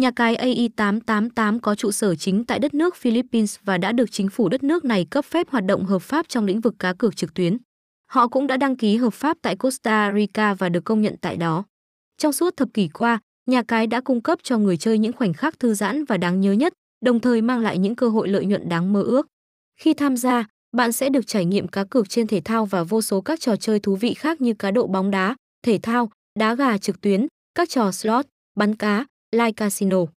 Nhà cái AI888 có trụ sở chính tại đất nước Philippines và đã được chính phủ đất nước này cấp phép hoạt động hợp pháp trong lĩnh vực cá cược trực tuyến. Họ cũng đã đăng ký hợp pháp tại Costa Rica và được công nhận tại đó. Trong suốt thập kỷ qua, nhà cái đã cung cấp cho người chơi những khoảnh khắc thư giãn và đáng nhớ nhất, đồng thời mang lại những cơ hội lợi nhuận đáng mơ ước. Khi tham gia, bạn sẽ được trải nghiệm cá cược trên thể thao và vô số các trò chơi thú vị khác như cá độ bóng đá, thể thao, đá gà trực tuyến, các trò slot, bắn cá, live casino.